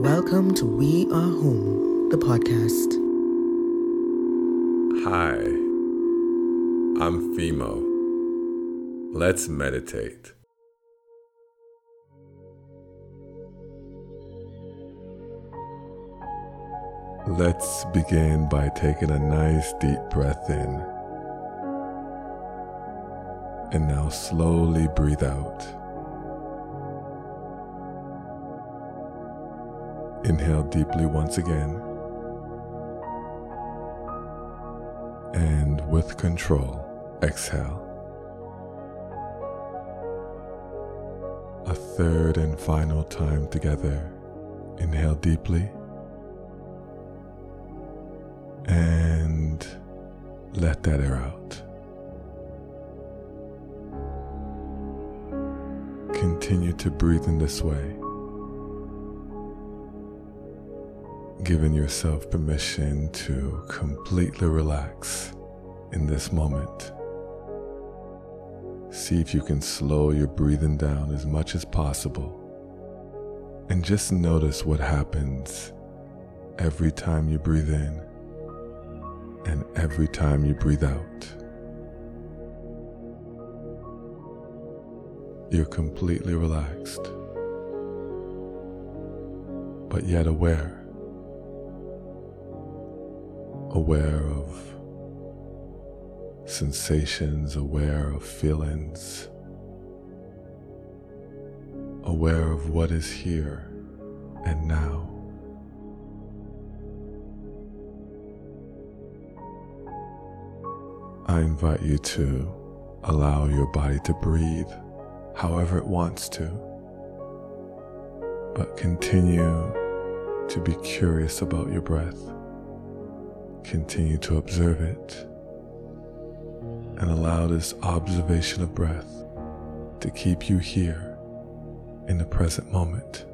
Welcome to We Are Home, the podcast. Hi, I'm Fimo. Let's meditate. Let's begin by taking a nice deep breath in. And now slowly breathe out. Inhale deeply once again. And with control, exhale. A third and final time together. Inhale deeply. And let that air out. Continue to breathe in this way. Giving yourself permission to completely relax in this moment. See if you can slow your breathing down as much as possible and just notice what happens every time you breathe in and every time you breathe out. You're completely relaxed, but yet aware aware of sensations, aware of feelings, aware of what is here and now. I invite you to allow your body to breathe however it wants to, but continue to be curious about your breath. Continue to observe it and allow this observation of breath to keep you here in the present moment.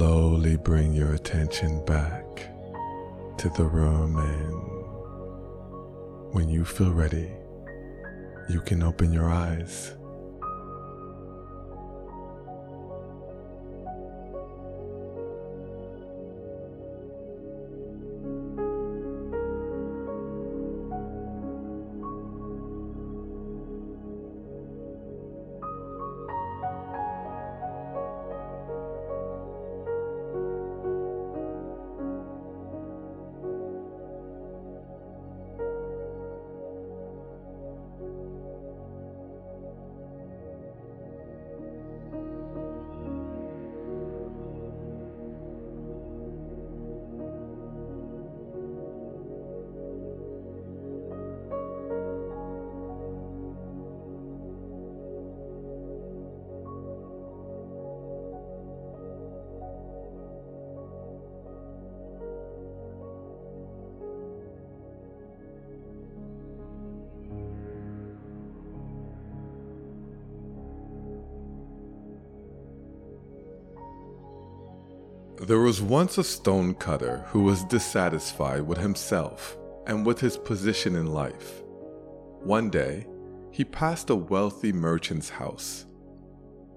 Slowly bring your attention back to the room, and when you feel ready, you can open your eyes. There was once a stonecutter who was dissatisfied with himself and with his position in life. One day, he passed a wealthy merchant's house.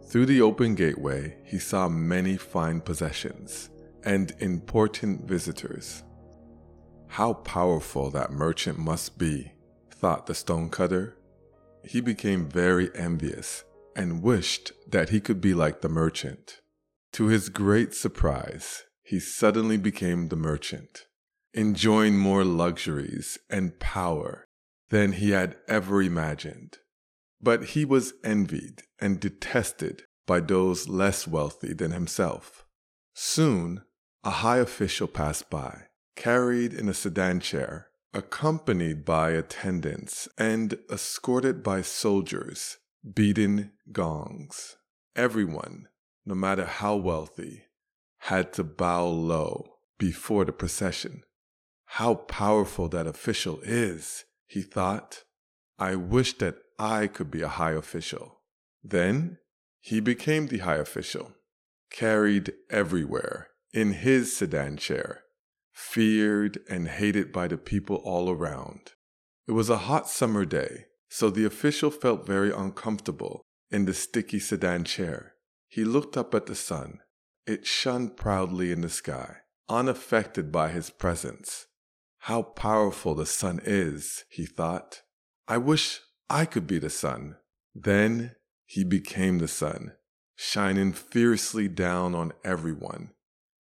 Through the open gateway, he saw many fine possessions and important visitors. How powerful that merchant must be, thought the stonecutter. He became very envious and wished that he could be like the merchant. To his great surprise, he suddenly became the merchant, enjoying more luxuries and power than he had ever imagined. But he was envied and detested by those less wealthy than himself. Soon, a high official passed by, carried in a sedan chair, accompanied by attendants, and escorted by soldiers beating gongs. Everyone no matter how wealthy, had to bow low before the procession. How powerful that official is, he thought. I wish that I could be a high official. Then he became the high official, carried everywhere in his sedan chair, feared and hated by the people all around. It was a hot summer day, so the official felt very uncomfortable in the sticky sedan chair. He looked up at the sun. It shone proudly in the sky, unaffected by his presence. How powerful the sun is, he thought. I wish I could be the sun. Then he became the sun, shining fiercely down on everyone,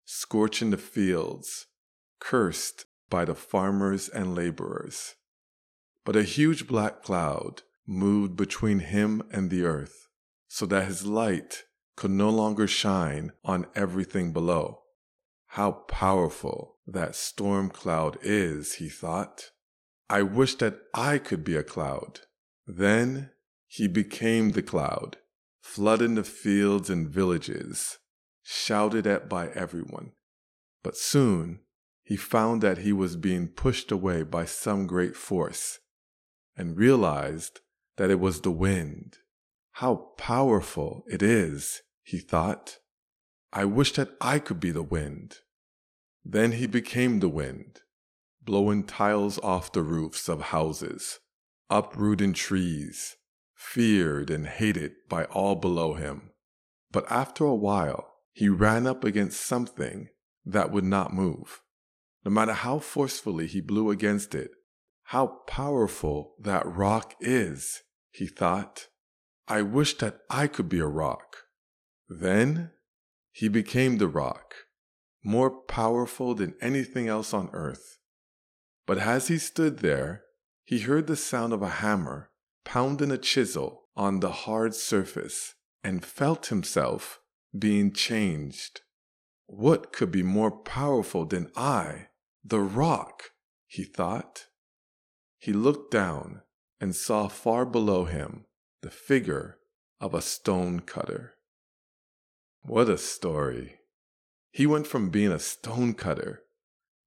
scorching the fields, cursed by the farmers and laborers. But a huge black cloud moved between him and the earth, so that his light could no longer shine on everything below. How powerful that storm cloud is, he thought. I wish that I could be a cloud. Then he became the cloud, flooding the fields and villages, shouted at by everyone. But soon he found that he was being pushed away by some great force and realized that it was the wind. How powerful it is, he thought. I wish that I could be the wind. Then he became the wind, blowing tiles off the roofs of houses, uprooting trees, feared and hated by all below him. But after a while, he ran up against something that would not move. No matter how forcefully he blew against it, how powerful that rock is, he thought. I wish that I could be a rock. Then he became the rock, more powerful than anything else on earth. But as he stood there, he heard the sound of a hammer pounding a chisel on the hard surface and felt himself being changed. What could be more powerful than I, the rock? he thought. He looked down and saw far below him the figure of a stone cutter. What a story. He went from being a stonecutter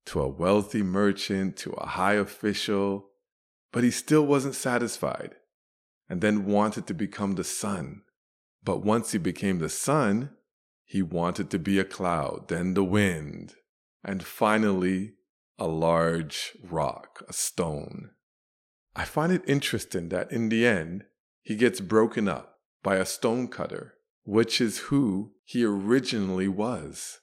to a wealthy merchant to a high official, but he still wasn't satisfied and then wanted to become the sun. But once he became the sun, he wanted to be a cloud, then the wind, and finally a large rock, a stone. I find it interesting that in the end, he gets broken up by a stonecutter, which is who he originally was.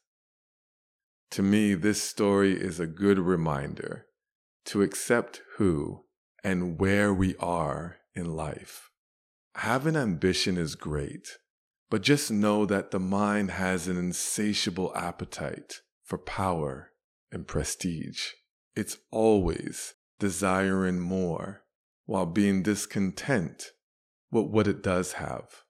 To me, this story is a good reminder to accept who and where we are in life. Having ambition is great, but just know that the mind has an insatiable appetite for power and prestige. It's always desiring more while being discontent with what it does have.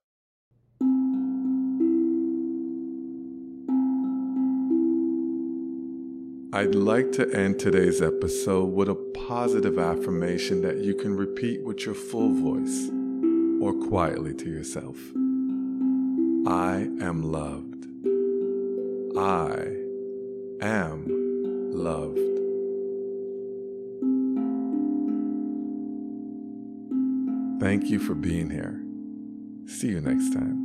I'd like to end today's episode with a positive affirmation that you can repeat with your full voice or quietly to yourself. I am loved. I am loved. Thank you for being here. See you next time.